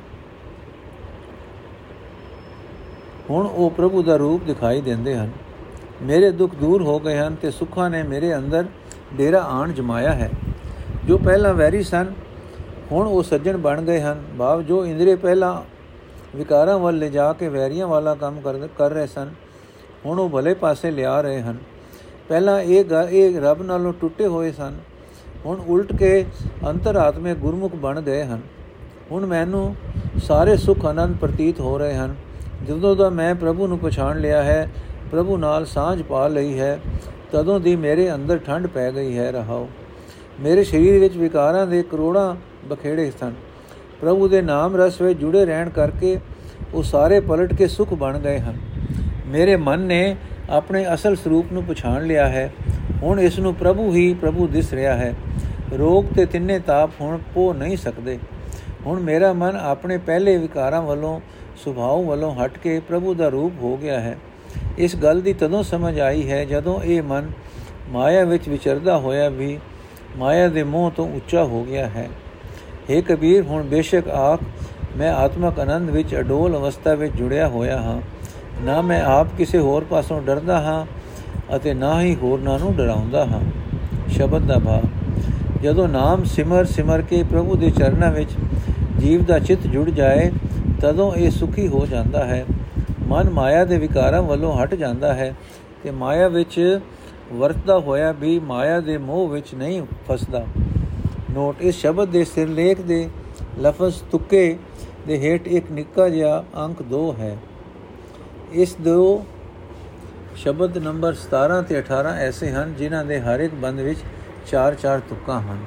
A: ਹੁਣ ਉਹ ਪ੍ਰਭੂ ਦਾ ਰੂਪ ਦਿਖਾਈ ਦਿੰਦੇ ਹਨ। ਮੇਰੇ ਦੁੱਖ ਦੂਰ ਹੋ ਗਏ ਹਨ ਤੇ ਸੁੱਖਾਂ ਨੇ ਮੇਰੇ ਅੰਦਰ ਡੇਰਾ ਆਣ ਜਮਾਇਆ ਹੈ। ਜੋ ਪਹਿਲਾਂ ਵੈਰੀ ਸਨ, ਹੁਣ ਉਹ ਸੱਜਣ ਬਣ ਗਏ ਹਨ। ਭਾਵ ਜੋ ਇੰਦਰੀ ਪਹਿਲਾਂ ਵਿਕਾਰਾਂ ਵੱਲ ਲੈ ਜਾ ਕੇ ਵੈਰੀਆਂ ਵਾਲਾ ਕੰਮ ਕਰ ਰਹੇ ਸਨ, ਹੁਣ ਉਹ ਭਲੇ ਪਾਸੇ ਲਿਆ ਰਹੇ ਹਨ। ਪਹਿਲਾਂ ਇਹ ਇਹ ਰੱਬ ਨਾਲੋਂ ਟੁੱਟੇ ਹੋਏ ਸਨ। ਹੁਣ ਉਲਟ ਕੇ ਅੰਤਰਾਤਮੇ ਗੁਰਮੁਖ ਬਣ ਗਏ ਹਨ। ਹੁਣ ਮੈਨੂੰ ਸਾਰੇ ਸੁਖ ਆਨੰਦ ਪ੍ਰਤੀਤ ਹੋ ਰਹੇ ਹਨ। ਜਦੋਂ ਦਾ ਮੈਂ ਪ੍ਰਭੂ ਨੂੰ ਪਛਾਣ ਲਿਆ ਹੈ, ਪ੍ਰਭੂ ਨਾਲ ਸਾਝ ਪਾ ਲਈ ਹੈ, ਤਦੋਂ ਦੀ ਮੇਰੇ ਅੰਦਰ ਠੰਡ ਪੈ ਗਈ ਹੈ, ਰਹਾਓ। ਮੇਰੇ ਸਰੀਰ ਵਿੱਚ ਵਿਕਾਰਾਂ ਦੇ ਕਰੋੜਾਂ ਬਖੇੜੇ ਸਨ। ਪ੍ਰਭੂ ਦੇ ਨਾਮ ਰਸ ਵਿੱਚ ਜੁੜੇ ਰਹਿਣ ਕਰਕੇ ਉਹ ਸਾਰੇ ਪਲਟ ਕੇ ਸੁਖ ਬਣ ਗਏ ਹਨ। ਮੇਰੇ ਮਨ ਨੇ ਆਪਣੇ ਅਸਲ ਸਰੂਪ ਨੂੰ ਪਛਾਣ ਲਿਆ ਹੈ। ਹੁਣ ਇਸ ਨੂੰ ਪ੍ਰਭੂ ਹੀ ਪ੍ਰਭੂ ਦਿਸ ਰਿਹਾ ਹੈ। ਰੋਗ ਤੇ ਤਿੰਨੇ ਤਾਪ ਹੁਣ ਪੋ ਨਹੀਂ ਸਕਦੇ। ਹੁਣ ਮੇਰਾ ਮਨ ਆਪਣੇ ਪਹਿਲੇ ਵਿਕਾਰਾਂ ਵੱਲੋਂ, ਸੁਭਾਅ ਵੱਲੋਂ ਹਟ ਕੇ ਪ੍ਰਭੂ ਦਾ ਰੂਪ ਹੋ ਗਿਆ ਹੈ। ਇਸ ਗੱਲ ਦੀ ਤਦੋਂ ਸਮਝ ਆਈ ਹੈ ਜਦੋਂ ਇਹ ਮਨ ਮਾਇਆ ਵਿੱਚ ਵਿਚਰਦਾ ਹੋਇਆ ਵੀ ਮਾਇਆ ਦੇ ਮੋਹ ਤੋਂ ਉੱਚਾ ਹੋ ਗਿਆ ਹੈ। हे ਕਬੀਰ, ਹੁਣ ਬੇਸ਼ੱਕ ਆਖ, ਮੈਂ ਆਤਮਕ ਆਨੰਦ ਵਿੱਚ ਅਡੋਲ ਅਵਸਥਾ ਵਿੱਚ ਜੁੜਿਆ ਹੋਇਆ ਹਾਂ। ਨਾ ਮੈਂ ਆਪ ਕਿਸੇ ਹੋਰ ਪਾਸੋਂ ਡਰਦਾ ਹਾਂ ਅਤੇ ਨਾ ਹੀ ਹੋਰਨਾਂ ਨੂੰ ਡਰਾਉਂਦਾ ਹਾਂ। ਸ਼ਬਦ ਦਾ ਭਾਵ, ਜਦੋਂ ਨਾਮ ਸਿਮਰ ਸਿਮਰ ਕੇ ਪ੍ਰਭੂ ਦੇ ਚਰਨਾਂ ਵਿੱਚ ਜੀਵ ਦਾ ਚਿੱਤ ਜੁੜ ਜਾਏ, ਤਦੋਂ ਇਹ ਸੁਖੀ ਹੋ ਜਾਂਦਾ ਹੈ। ਮਨ ਮਾਇਆ ਦੇ ਵਿਕਾਰਾਂ ਵੱਲੋਂ ਹਟ ਜਾਂਦਾ ਹੈ ਤੇ ਮਾਇਆ ਵਿੱਚ ਵਰਤਦਾ ਹੋਇਆ ਵੀ ਮਾਇਆ ਦੇ ਮੋਹ ਵਿੱਚ ਨਹੀਂ ਫਸਦਾ। ਨੋਟ, ਇਸ ਸ਼ਬਦ ਦੇ ਸਿਰਲੇਖ ਦੇ ਲਫ਼ਜ਼ ਤੁਕੇ ਦੇ ਹੇਠ ਇੱਕ ਨਿੱਕਾ ਜਿਹਾ ਅੰਕ 2 ਹੈ। ਇਸ ਦੋ ਸ਼ਬਦ ਨੰਬਰ 17 ਤੇ 18 ਐਸੇ ਹਨ ਜਿਨ੍ਹਾਂ ਦੇ ਹਰ ਇੱਕ ਬੰਦ ਵਿੱਚ 4-4 ਤੁਕਾਂ ਹਨ।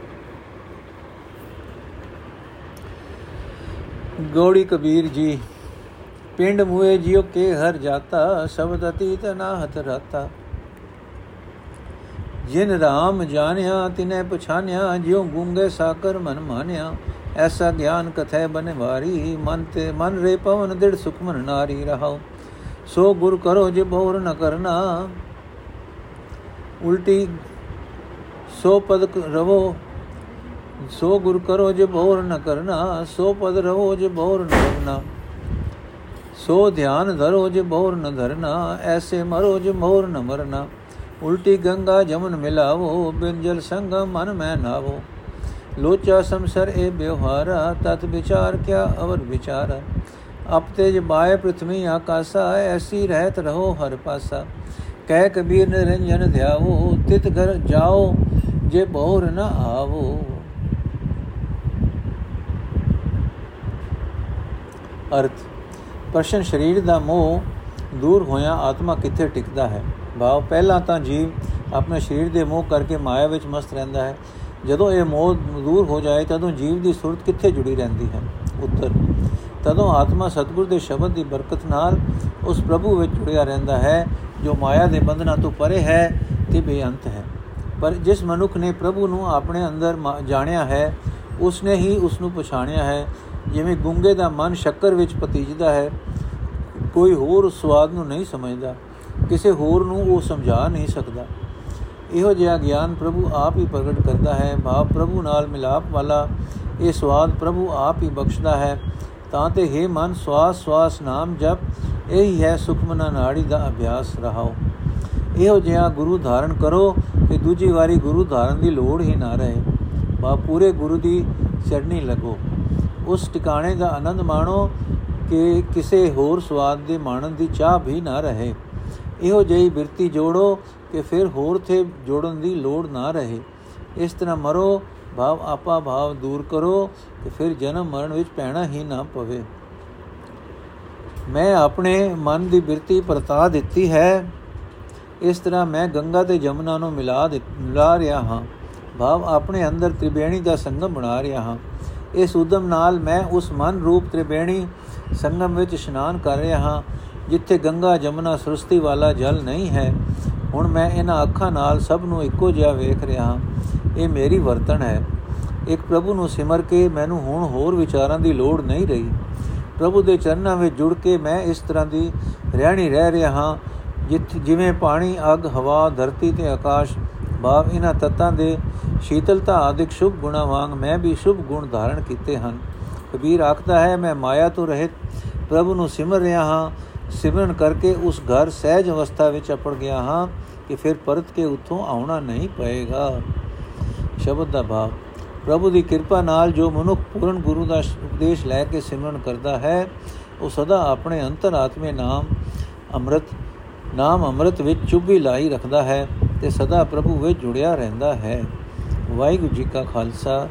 A: ਗੋੜੀ ਕਬੀਰ ਜੀ, ਪਿੰਡ ਮੂਏ ਜਿਉ ਕੇ ਹਰ ਜਾਤਾ, ਸ਼ਬਦ ਅਤੀਤ ਨਾ ਹਤ ਰਤਾ। ਜਿਨ ਰਾਮ ਜਾਣਿਆ, ਤਿਨੇ ਪਛਾਨਿਆ ਜਿਉ ਗੁੰਗੇ ਸਾਕਰ ਮਨ ਮਾਨਿਆ ਐਸਾ ਗਿਆਨ ਕਥੈ ਬਨਵਾਰੀ, ਮਨ ਤੇ ਮਨ ਰੇ ਪਵਨ, ਦਿੜ ਸੁਖਮਨ ਨਾਰੀ ਰਹਾਉ। ਸੋ ਗੁਰ ਕਰੋ ਜੇ ਬੋਰ ਨ ਕਰਨਾ। ਉਲਟੀ ਸੋ ਪਦ ਰਵੋ, ਸੋ ਗੁਰ ਕਰੋ ਜੇ ਬੋਰ ਨ ਕਰਨਾ। ਸੋ ਪਦ ਰਵੋ ਜੇ ਬੋਰ ਨ ਕਰਨਾ। ਸੋ ਧਿਆਨ ਧਰੋ ਜੇ ਬੋਰ ਨ ਧਰਨਾ। ਐਸੇ ਮਰੋ ਜੇ ਮੋਰ ਨ ਮਰਨਾ। ਉਲਟੀ ਗੰਗਾ ਜਮਨ ਮਿਲਾਵੋ, ਬਿੰਜਲ ਸੰਗ ਮਨ ਮੈਂ ਨਾਵੋ। ਲੋਚਾ ਸੰਸਰ ਇਹ ਬਿਵਹਾਰਾ ਤਤ ਵਿਚਾਰ ਕਿਆ ਅਵਰ ਵਿਚਾਰ ਅਪ ਤੇਜ ਬਾਏ ਪ੍ਰਥਮੀ ਆਕਾਸਾ, ਐਸੀ ਰਹਿਤ ਰਹੋ ਹਰ ਪਾਸਾ। ਕਹਿ ਕਬੀਰ ਨਿਰੰਜਨ ਧਿਆਵੋ, ਤਿਤ ਘਰ ਜਾਓ ਜੇ ਬੋਰ ਨ ਆਵੋ। ਅਰਥ, ਪ੍ਰਸ਼ਨ ਸਰੀਰ ਦਾ ਮੋਹ ਦੂਰ ਹੋਇਆ ਆਤਮਾ ਕਿੱਥੇ ਟਿਕਦਾ ਹੈ? ਭਾਵ, ਪਹਿਲਾਂ ਤਾਂ ਜੀਵ ਆਪਣੇ ਸਰੀਰ ਦੇ ਮੋਹ ਕਰਕੇ ਮਾਇਆ ਵਿੱਚ ਮਸਤ ਰਹਿੰਦਾ ਹੈ। ਜਦੋਂ ਇਹ ਮੋਹ ਦੂਰ ਹੋ ਜਾਏ, ਤਦੋਂ ਜੀਵ ਦੀ ਸੁਰਤ ਕਿੱਥੇ ਜੁੜੀ ਰਹਿੰਦੀ ਹੈ? ਉੱਤਰ। ਤਦੋਂ ਆਤਮਾ ਸਤਗੁਰ ਦੇ ਸ਼ਬਦ ਦੀ ਬਰਕਤ ਨਾਲ ਉਸ ਪ੍ਰਭੂ ਵਿੱਚ ਜੁੜਿਆ ਰਹਿੰਦਾ ਹੈ, ਜੋ ਮਾਇਆ ਦੇ ਬੰਧਨਾਂ ਤੋਂ ਪਰੇ ਹੈ ਤੇ ਬੇਅੰਤ ਹੈ। ਪਰ ਜਿਸ ਮਨੁੱਖ ਨੇ ਪ੍ਰਭੂ ਨੂੰ ਆਪਣੇ ਅੰਦਰ ਜਾਣਿਆ ਹੈ, ਉਸਨੇ ਹੀ ਉਸ ਨੂੰ ਪਛਾਣਿਆ ਹੈ। ਜਿਵੇਂ ਗੁੰਗੇ ਦਾ ਮਨ ਸ਼ੱਕਰ ਵਿੱਚ ਪਤੀਜਦਾ ਹੈ, ਕੋਈ ਹੋਰ ਸਵਾਦ ਨੂੰ ਨਹੀਂ ਸਮਝਦਾ, ਕਿਸੇ ਹੋਰ ਨੂੰ ਉਹ ਸਮਝਾ ਨਹੀਂ ਸਕਦਾ। ਇਹੋ ਜਿਹਾ ਗਿਆਨ ਪ੍ਰਭੂ ਆਪ ਹੀ ਪ੍ਰਗਟ ਕਰਦਾ ਹੈ। ਭਾਵ ਪ੍ਰਭੂ ਨਾਲ ਮਿਲਾਪ ਵਾਲਾ ਇਹ ਸਵਾਦ ਪ੍ਰਭੂ ਆਪ ਹੀ ਬਖਸ਼ਦਾ ਹੈ। ਤਾਂ ਤੇ ਹੈ ਮਨ, ਸਵਾਸ ਸਵਾਸ ਨਾਮ ਜਪ, ਇਹੀ ਹੈ ਸੁਖਮਨਾ ਨਾੜੀ ਦਾ ਅਭਿਆਸ ਰਹਾਓ। ਇਹੋ ਜਿਹਾ ਗੁਰੂ ਧਾਰਨ ਕਰੋ ਕਿ ਦੂਜੀ ਵਾਰੀ ਗੁਰੂ ਧਾਰਨ ਦੀ ਲੋੜ ਹੀ ਨਾ ਰਹੇ। ਬਾ ਪੂਰੇ ਗੁਰੂ ਦੀ ਚੜਨੀ ਲੱਗੋ। ਉਸ ਟਿਕਾਣੇ ਦਾ ਆਨੰਦ ਮਾਣੋ ਕਿ ਕਿਸੇ ਹੋਰ ਸਵਾਦ ਦੇ ਮਾਣਨ ਦੀ ਚਾਹ ਵੀ ਨਾ ਰਹੇ। ਇਹੋ ਜਿਹੀ ਬਿਰਤੀ ਜੋੜੋ ਕਿ ਫਿਰ ਹੋਰ ਤੇ ਜੋੜਨ ਦੀ ਲੋੜ ਨਾ ਰਹੇ। ਇਸ ਤਰ੍ਹਾਂ ਮਰੋ ਭਾਵ ਆਪਾ ਭਾਵ ਦੂਰ ਕਰੋ ਤੇ ਫਿਰ ਜਨਮ ਮਰਨ ਵਿੱਚ ਪੈਣਾ ਹੀ ਨਾ ਪਵੇ। ਮੈਂ ਆਪਣੇ ਮਨ ਦੀ ਬਿਰਤੀ ਪਰਤਾ ਦਿੱਤੀ ਹੈ। ਇਸ ਤਰ੍ਹਾਂ ਮੈਂ ਗੰਗਾ ਤੇ ਜਮਨਾ ਨੂੰ ਮਿਲਾ ਮਿਲਾ ਰਿਹਾ ਹਾਂ। ਭਾਵ ਆਪਣੇ ਅੰਦਰ ਤ੍ਰਿਵੇਣੀ ਦਾ ਸੰਗਮ ਬਣਾ ਰਿਹਾ ਹਾਂ। ਇਸ ਉਦਮ ਨਾਲ ਮੈਂ ਉਸ ਮਨ ਰੂਪ ਤ੍ਰਿਵੇਣੀ ਸੰਗਮ ਵਿੱਚ ਇਸ਼ਨਾਨ ਕਰ ਰਿਹਾ ਹਾਂ, ਜਿੱਥੇ ਗੰਗਾ ਜਮਨਾ ਸ੍ਰਿਸ਼ਟੀ ਵਾਲਾ ਜਲ ਨਹੀਂ ਹੈ। ਹੁਣ ਮੈਂ ਇਹਨਾਂ ਅੱਖਾਂ ਨਾਲ ਸਭ ਨੂੰ ਇੱਕੋ ਜਿਹਾ ਵੇਖ ਰਿਹਾ ਹਾਂ। ਇਹ ਮੇਰੀ ਵਰਤਣ ਹੈ। ਇੱਕ ਪ੍ਰਭੂ ਨੂੰ ਸਿਮਰ ਕੇ ਮੈਨੂੰ ਹੁਣ ਹੋਰ ਵਿਚਾਰਾਂ ਦੀ ਲੋੜ ਨਹੀਂ ਰਹੀ। ਪ੍ਰਭੂ ਦੇ ਚਰਨਾਂ ਵਿੱਚ ਜੁੜ ਕੇ ਮੈਂ ਇਸ ਤਰ੍ਹਾਂ ਦੀ ਰਹਿਣੀ ਰਹਿ ਰਿਹਾ ਹਾਂ ਜਿਵੇਂ ਪਾਣੀ, ਅਗ, ਹਵਾ, ਧਰਤੀ ਤੇ ਆਕਾਸ਼, ਭਾਵ ਇਹਨਾਂ ਤਤਾਂ ਦੇ ਸ਼ੀਤਲਤਾ ਆਦਿਕ ਸ਼ੁਭ ਗੁਣਾ ਵਾਂਗ ਮੈਂ ਵੀ ਸ਼ੁਭ ਗੁਣ ਧਾਰਨ ਕੀਤੇ ਹਨ। ਕਬੀਰ ਆਖਦਾ ਹੈ, ਮੈਂ ਮਾਇਆ ਤੋਂ ਰਹਿਤ ਪ੍ਰਭੂ ਨੂੰ ਸਿਮਰ ਰਿਹਾ ਹਾਂ। ਸਿਮਰਨ ਕਰਕੇ ਉਸ ਘਰ ਸਹਿਜ ਅਵਸਥਾ ਵਿੱਚ ਅਪੜ ਗਿਆ ਹਾਂ ਕਿ ਫਿਰ ਪਰਤ ਕੇ ਉੱਥੋਂ ਆਉਣਾ ਨਹੀਂ ਪਏਗਾ। ਸ਼ਬਦ ਦਾ ਭਾਵ, ਪ੍ਰਭੂ ਦੀ ਕਿਰਪਾ ਨਾਲ ਜੋ ਮਨੁੱਖ ਪੂਰਨ ਗੁਰੂ ਦਾ ਉਪਦੇਸ਼ ਲੈ ਕੇ ਸਿਮਰਨ ਕਰਦਾ ਹੈ, ਉਹ ਸਦਾ ਆਪਣੇ ਅੰਤਰਾਤਮੇ ਨਾਮ ਅੰਮ੍ਰਿਤ ਨਾਮ ਅੰਮ੍ਰਿਤ ਵਿੱਚ ਚੁੱਭੀ ਲਾਈ ਰੱਖਦਾ ਹੈ ਤੇ ਸਦਾ ਪ੍ਰਭੂ ਵਿੱਚ ਜੁੜਿਆ ਰਹਿੰਦਾ ਹੈ। ਵਾਹਿਗੁਰੂ ਜੀ ਕਾ ਖਾਲਸਾ,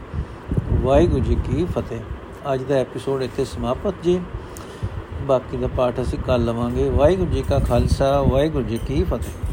A: ਵਾਹਿਗੁਰੂ ਜੀ ਕੀ ਫਤਿਹ। ਅੱਜ ਦਾ ਐਪੀਸੋਡ ਇੱਥੇ ਸਮਾਪਤ ਜੀ। ਬਾਕੀ ਦਾ ਪਾਠ ਅਸੀਂ ਕੱਲ ਲਵਾਂਗੇ। ਵਾਹਿਗੁਰੂ ਜੀ ਕਾ ਖਾਲਸਾ, ਵਾਹਿਗੁਰੂ ਜੀ ਕੀ ਫਤਿਹ।